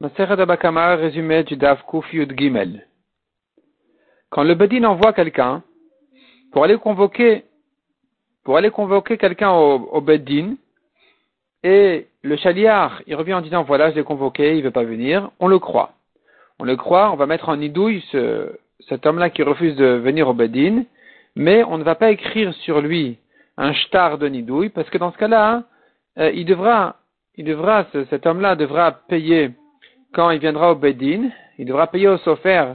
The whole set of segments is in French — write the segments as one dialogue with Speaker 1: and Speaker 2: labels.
Speaker 1: Résumé du Daf Gimel. Quand le Bedin envoie quelqu'un pour aller convoquer, pour aller convoquer quelqu'un au, au Bedin, et le chaliar, il revient en disant voilà, je l'ai convoqué, il veut pas venir, on le croit. On le croit, on va mettre en nidouille ce, cet homme-là qui refuse de venir au Bedin, mais on ne va pas écrire sur lui un shtar de nidouille, parce que dans ce cas-là, euh, il devra, il devra, cet homme-là devra payer quand il viendra au Bedin, il devra payer au sofer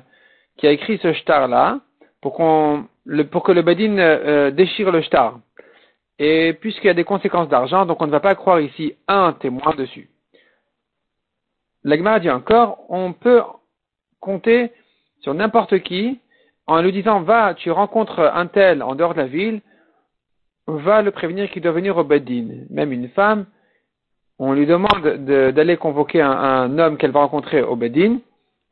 Speaker 1: qui a écrit ce shtar-là pour, que le Bedin euh, déchire le shtar. Et puisqu'il y a des conséquences d'argent, donc on ne va pas croire ici un témoin dessus. L'Agmara dit encore, on peut compter sur n'importe qui en lui disant va, tu rencontres un tel en dehors de la ville, va le prévenir qu'il doit venir au Bedin. Même une femme, on lui demande d'aller convoquer un, homme qu'elle va rencontrer au Bedin,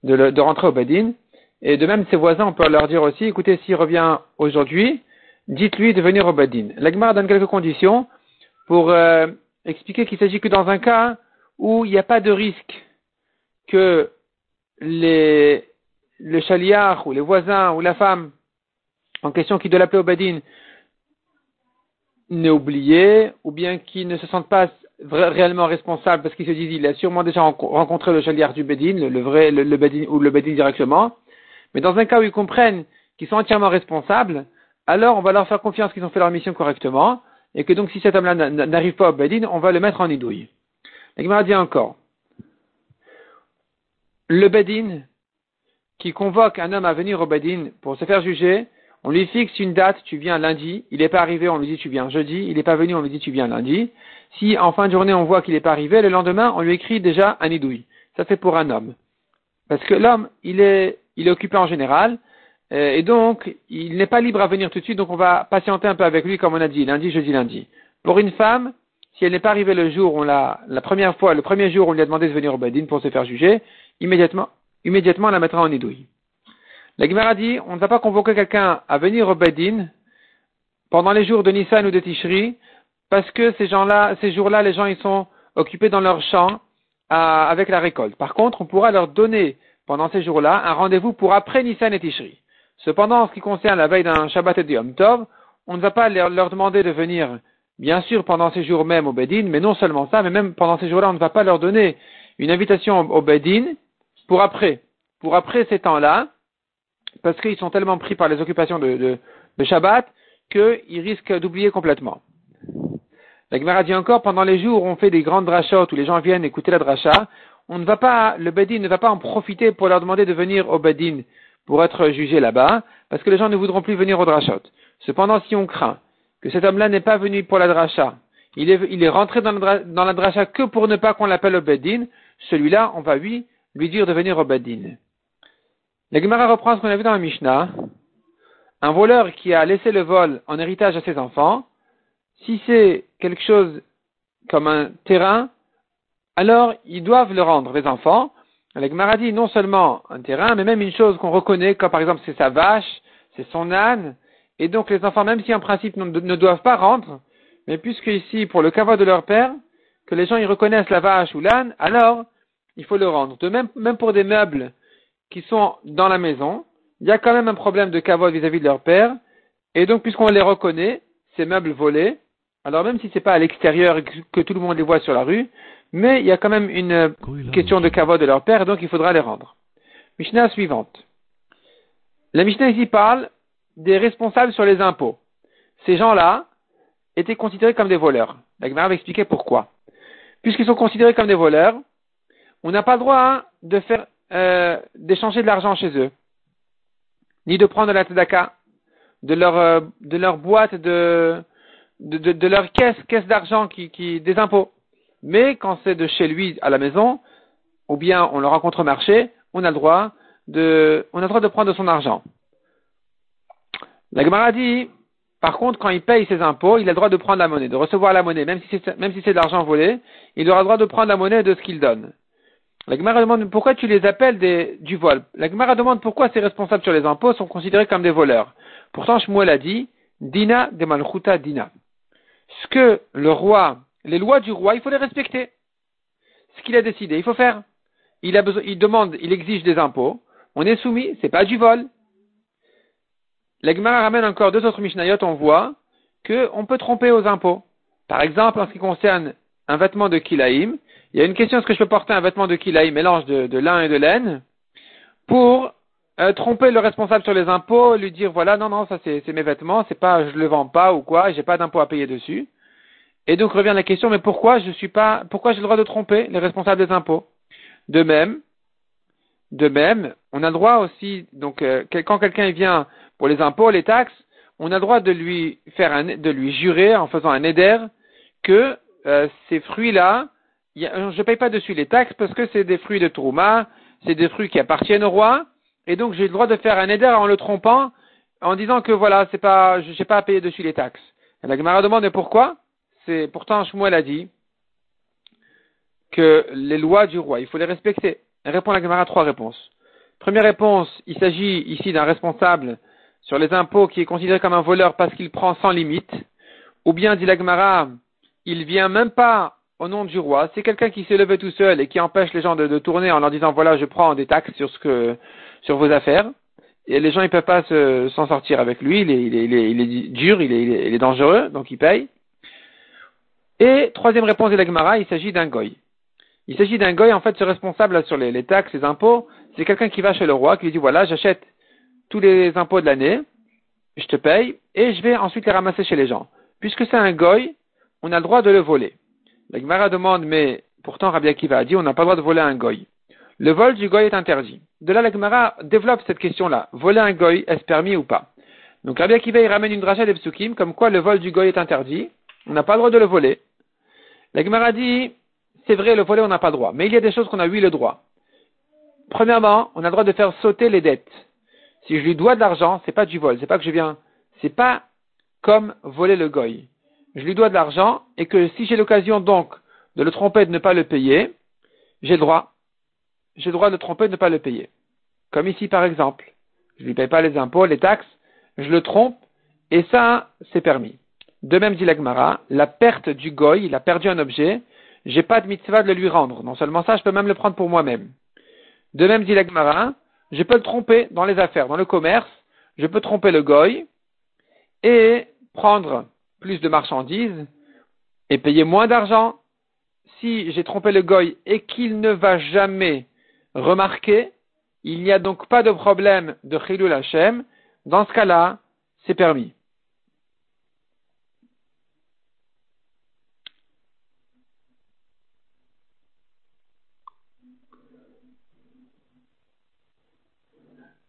Speaker 1: de, rentrer au Bedin, et de même ses voisins, on peut leur dire aussi, écoutez, s'il revient aujourd'hui, dites-lui de venir au Bedin. L'Agmar donne quelques conditions pour euh, expliquer qu'il s'agit que dans un cas où il n'y a pas de risque que les, le chaliard ou les voisins ou la femme en question qui doit l'appeler au Bedin n'ait oublié ou bien qui ne se sentent pas réellement responsable parce qu'il se disent il a sûrement déjà rencontré le chaliard du Bedin, le, vrai, le, Bedin ou le Bedin directement. Mais dans un cas où ils comprennent qu'ils sont entièrement responsables, alors on va leur faire confiance qu'ils ont fait leur mission correctement et que donc si cet homme-là n'arrive pas au Bedin, on va le mettre en idouille. La dit encore. Le Bedin qui convoque un homme à venir au Bedin pour se faire juger, on lui fixe une date, tu viens lundi, il n'est pas arrivé, on lui dit tu viens jeudi, il n'est pas venu, on lui dit tu viens lundi. Si en fin de journée on voit qu'il n'est pas arrivé, le lendemain on lui écrit déjà un idouille. Ça c'est pour un homme. Parce que l'homme, il est, il est occupé en général, euh, et donc il n'est pas libre à venir tout de suite, donc on va patienter un peu avec lui comme on a dit, lundi, jeudi, lundi. Pour une femme, si elle n'est pas arrivée le jour, on l'a, la première fois, le premier jour, on lui a demandé de venir au Bedin pour se faire juger, immédiatement, immédiatement on la mettra en idouille. La Gemara dit, on ne va pas convoquer quelqu'un à venir au Bedin pendant les jours de Nissan ou de Tishri, parce que ces gens-là, ces jours-là, les gens ils sont occupés dans leur champ avec la récolte. Par contre, on pourra leur donner pendant ces jours-là un rendez-vous pour après Nissan et Tishri. Cependant, en ce qui concerne la veille d'un Shabbat et du Yom Tov, on ne va pas leur, demander de venir, bien sûr, pendant ces jours même au Bedin, mais non seulement ça, mais même pendant ces jours-là, on ne va pas leur donner une invitation au Bedin pour après. Pour après ces temps-là, parce qu'ils sont tellement pris par les occupations de, de, Shabbat qu'ils risquent d'oublier complètement. La Gemara dit encore, pendant les jours où on fait des grandes drachot, où les gens viennent écouter la dracha, on ne va pas, le Bedin ne va pas en profiter pour leur demander de venir au Bedin pour être jugé là-bas, parce que les gens ne voudront plus venir au drachot. Cependant, si on craint que cet homme-là n'est pas venu pour la dracha, il est, rentré dans la, dans que pour ne pas qu'on l'appelle au Bedin, celui-là, on va lui, lui dire de venir au Bedin. La Gemara reprend ce qu'on a vu dans la Mishnah. Un voleur qui a laissé le vol en héritage à ses enfants, si c'est quelque chose comme un terrain, alors ils doivent le rendre, les enfants. La Gemara dit non seulement un terrain, mais même une chose qu'on reconnaît, comme par exemple c'est sa vache, c'est son âne, et donc les enfants, même si en principe ne, doivent pas rendre, mais puisque ici, pour le caveau de leur père, que les gens y reconnaissent la vache ou l'âne, alors il faut le rendre. De même, même pour des meubles qui sont dans la maison, il y a quand même un problème de cavode vis-à-vis de leur père, et donc puisqu'on les reconnaît, ces meubles volés, alors même si c'est pas à l'extérieur et que tout le monde les voit sur la rue, mais il y a quand même une question de cavode de leur père, et donc il faudra les rendre. Mishnah suivante. La Mishnah ici parle des responsables sur les impôts. Ces gens-là étaient considérés comme des voleurs. La Gemara va expliquer pourquoi. Puisqu'ils sont considérés comme des voleurs, on n'a pas le droit hein, de faire euh, d'échanger de l'argent chez eux, ni de prendre la tzedaka, de leur, euh, de leur boîte, de, de, de, leur caisse, caisse d'argent qui, des impôts. Mais quand c'est de chez lui à la maison, ou bien on le rencontre au marché, on a le droit de, on a droit de prendre de son argent. La Gemara dit, par contre, quand il paye ses impôts, il a le droit de prendre la monnaie, de recevoir la monnaie, même si même si c'est de l'argent volé, il aura le droit de prendre la monnaie de ce qu'il donne. La Gemara demande pourquoi tu les appelles du vol. La Gemara demande pourquoi ces responsables sur les impôts sont considérés comme des voleurs. Pourtant, Shmuel a dit, Dina de Malchuta Dina. Ce que le roi, les lois du roi, il faut les respecter. Ce qu'il a décidé, il faut faire. il demande, il exige des impôts, on est soumis, c'est pas du vol. La Gemara ramène encore deux autres Mishnayot, on voit qu'on peut tromper aux impôts. Par exemple, en ce qui concerne un vêtement de Kilaïm, il y a une question, est-ce que je peux porter un vêtement de Kilaïm, mélange de, lin et de laine, pour euh, tromper le responsable sur les impôts, lui dire, voilà, non, non, ça c'est mes vêtements, c'est pas, je le vends pas ou quoi, j'ai pas d'impôt à payer dessus. Et donc revient la question, mais pourquoi je suis pas, pourquoi j'ai le droit de tromper les responsables des impôts? De même, de même, on a le droit aussi, donc euh, quand quelqu'un vient pour les impôts, les taxes, on a le droit de lui faire un, de lui jurer en faisant un éder que euh, ces fruits-là, je ne paye pas dessus les taxes parce que c'est des fruits de Trouma, c'est des fruits qui appartiennent au roi, et donc j'ai le droit de faire un éder en le trompant, en disant que voilà, c'est pas, je n'ai pas à payer dessus les taxes. La Gemara demande pourquoi? C'est pourtant Shmuel a dit que les lois du roi, il faut les respecter. Elle répond à la Gemara trois réponses. Première réponse, il s'agit ici d'un responsable sur les impôts qui est considéré comme un voleur parce qu'il prend sans limite. Ou bien, dit la Gemara, il vient même pas au nom du roi. C'est quelqu'un qui s'est levé tout seul et qui empêche les gens de, tourner en leur disant voilà, je prends des taxes sur vos affaires. Et les gens, ils peuvent pas s'en sortir avec lui. Il est, dur, il est, dangereux, donc il paye. Et troisième réponse de la Gemara, il s'agit d'un goy. Il s'agit d'un goy, en fait, ce responsable sur les, taxes, les impôts, c'est quelqu'un qui va chez le roi, qui lui dit, voilà, j'achète tous les impôts de l'année, je te paye, et je vais ensuite les ramasser chez les gens. Puisque c'est un goy, on a le droit de le voler. La Gemara demande, mais pourtant Rabbi Akiva a dit, on n'a pas le droit de voler un goy. Le vol du goy est interdit. De là, la Gemara développe cette question-là. Voler un goy, est-ce permis ou pas? Donc Rabbi Akiva, il ramène une dracha des psukim, comme quoi le vol du goy est interdit. On n'a pas le droit de le voler. La Gemara dit, c'est vrai, le volet, on n'a pas le droit. Mais il y a des choses qu'on a, oui, le droit. Premièrement, on a le droit de faire sauter les dettes. Si je lui dois de l'argent, c'est pas du vol, c'est pas que je viens, c'est pas comme voler le goy. Je lui dois de l'argent et que si j'ai l'occasion donc de le tromper de ne pas le payer, j'ai le droit. J'ai le droit de le tromper de ne pas le payer. Comme ici par exemple. Je lui paye pas les impôts, les taxes, je le trompe et ça, c'est permis. De même dit l'Agmara, la perte du goy, il a perdu un objet, j'ai pas de mitzvah de le lui rendre. Non seulement ça, je peux même le prendre pour moi-même. De même, dit l'Agmara, je peux le tromper dans les affaires, dans le commerce, je peux tromper le goy et prendre plus de marchandises et payer moins d'argent. Si j'ai trompé le goy et qu'il ne va jamais remarquer, il n'y a donc pas de problème de chilul Hashem. Dans ce cas-là, c'est permis.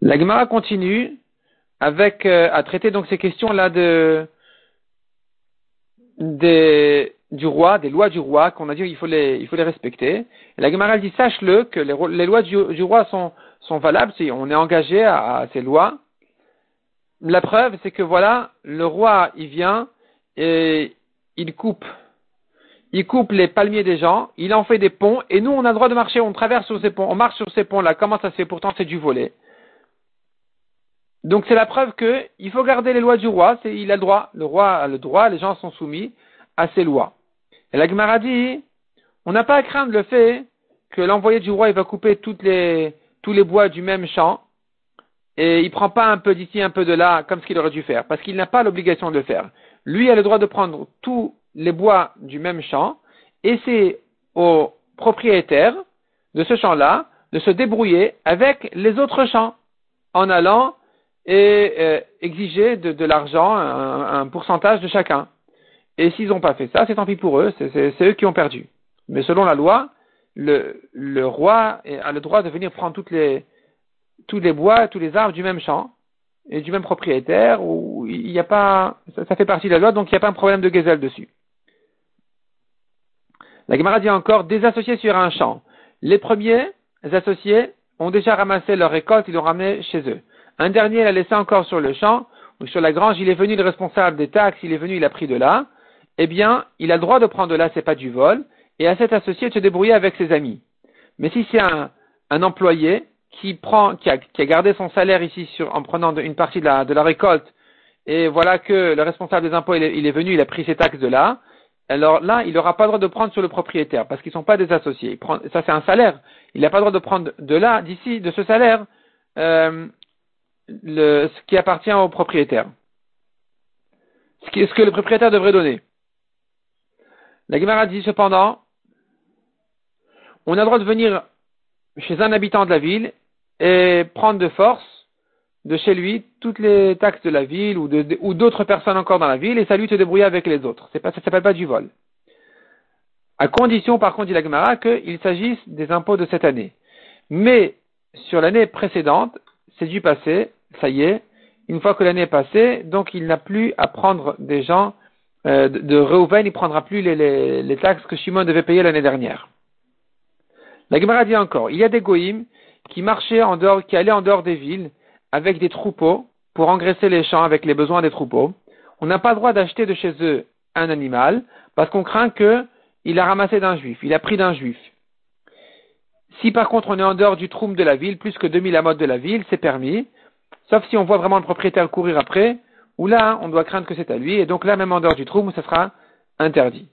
Speaker 1: La Gemara continue avec euh, à traiter donc ces questions-là de, du roi, des lois du roi, qu'on a dit il faut les, il faut les respecter. la Gemara dit sache-le que les, lois du, roi sont, sont valables si on est engagé à, ces lois. La preuve, c'est que voilà, le roi, il vient et il coupe, il coupe les palmiers des gens, il en fait des ponts, et nous, on a le droit de marcher, on traverse sur ces ponts, on marche sur ces ponts-là. Comment ça se fait? Pourtant, c'est du volet. Donc c'est la preuve que il faut garder les lois du roi, c'est, il a le droit, le roi a le droit, les gens sont soumis à ses lois. Et la Gemara dit, on n'a pas à craindre le fait que l'envoyé du roi il va couper toutes les, tous les bois du même champ et il prend pas un peu d'ici, un peu de là, comme ce qu'il aurait dû faire, parce qu'il n'a pas l'obligation de le faire. Lui a le droit de prendre tous les bois du même champ et c'est au propriétaire de ce champ-là de se débrouiller avec les autres champs en allant et euh, exiger de, l'argent, un, pourcentage de chacun. Et s'ils n'ont pas fait ça, c'est tant pis pour eux, c'est eux qui ont perdu. Mais selon la loi, le, roi a le droit de venir prendre toutes les, tous les bois, tous les arbres du même champ et du même propriétaire, où il n'y a pas, ça, fait partie de la loi, donc il n'y a pas un problème de gazelle dessus. La Gemara dit encore des associés sur un champ. Les premiers associés ont déjà ramassé leur récolte, ils l'ont ramené chez eux. Un dernier l'a laissé encore sur le champ, ou sur la grange, il est venu le responsable des taxes, il est venu, il a pris de là, eh bien, il a le droit de prendre de là, c'est pas du vol, et à cet associé de se débrouiller avec ses amis. Mais si c'est un, employé qui prend, qui a, gardé son salaire ici sur, en prenant une partie de la, récolte, et voilà que le responsable des impôts, il est, venu, il a pris ses taxes de là, alors là, il n'aura pas le droit de prendre sur le propriétaire parce qu'ils ne sont pas des associés. ça, c'est un salaire. Il n'a pas le droit de prendre de là, d'ici, de ce salaire, euh, le, ce qui appartient au propriétaire. Ce, qui, ce que le propriétaire devrait donner. La Gemara dit cependant, on a le droit de venir chez un habitant de la ville et prendre de force de chez lui toutes les taxes de la ville ou, d'autres personnes encore dans la ville et ça lui te débrouiller avec les autres. Ça s'appelle pas du vol. À condition, par contre, dit la Gemara, qu'il s'agisse des impôts de cette année. Mais sur l'année précédente, c'est du passé, ça y est. Une fois que l'année est passée, donc il n'a plus à prendre des gens euh, de, Reuven, il prendra plus les, les, taxes que Shimon devait payer l'année dernière. La Gemara dit encore, il y a des goïms qui marchaient en dehors, qui allaient en dehors des villes avec des troupeaux pour engraisser les champs avec les besoins des troupeaux. On n'a pas le droit d'acheter de chez eux un animal parce qu'on craint qu'il a ramassé d'un juif, il a pris d'un juif. Si par contre on est en dehors du troum de la ville, plus que 2000 amotes de la ville, c'est permis, sauf si on voit vraiment le propriétaire courir après, ou là on doit craindre que c'est à lui, et donc là même en dehors du troum, ça sera interdit.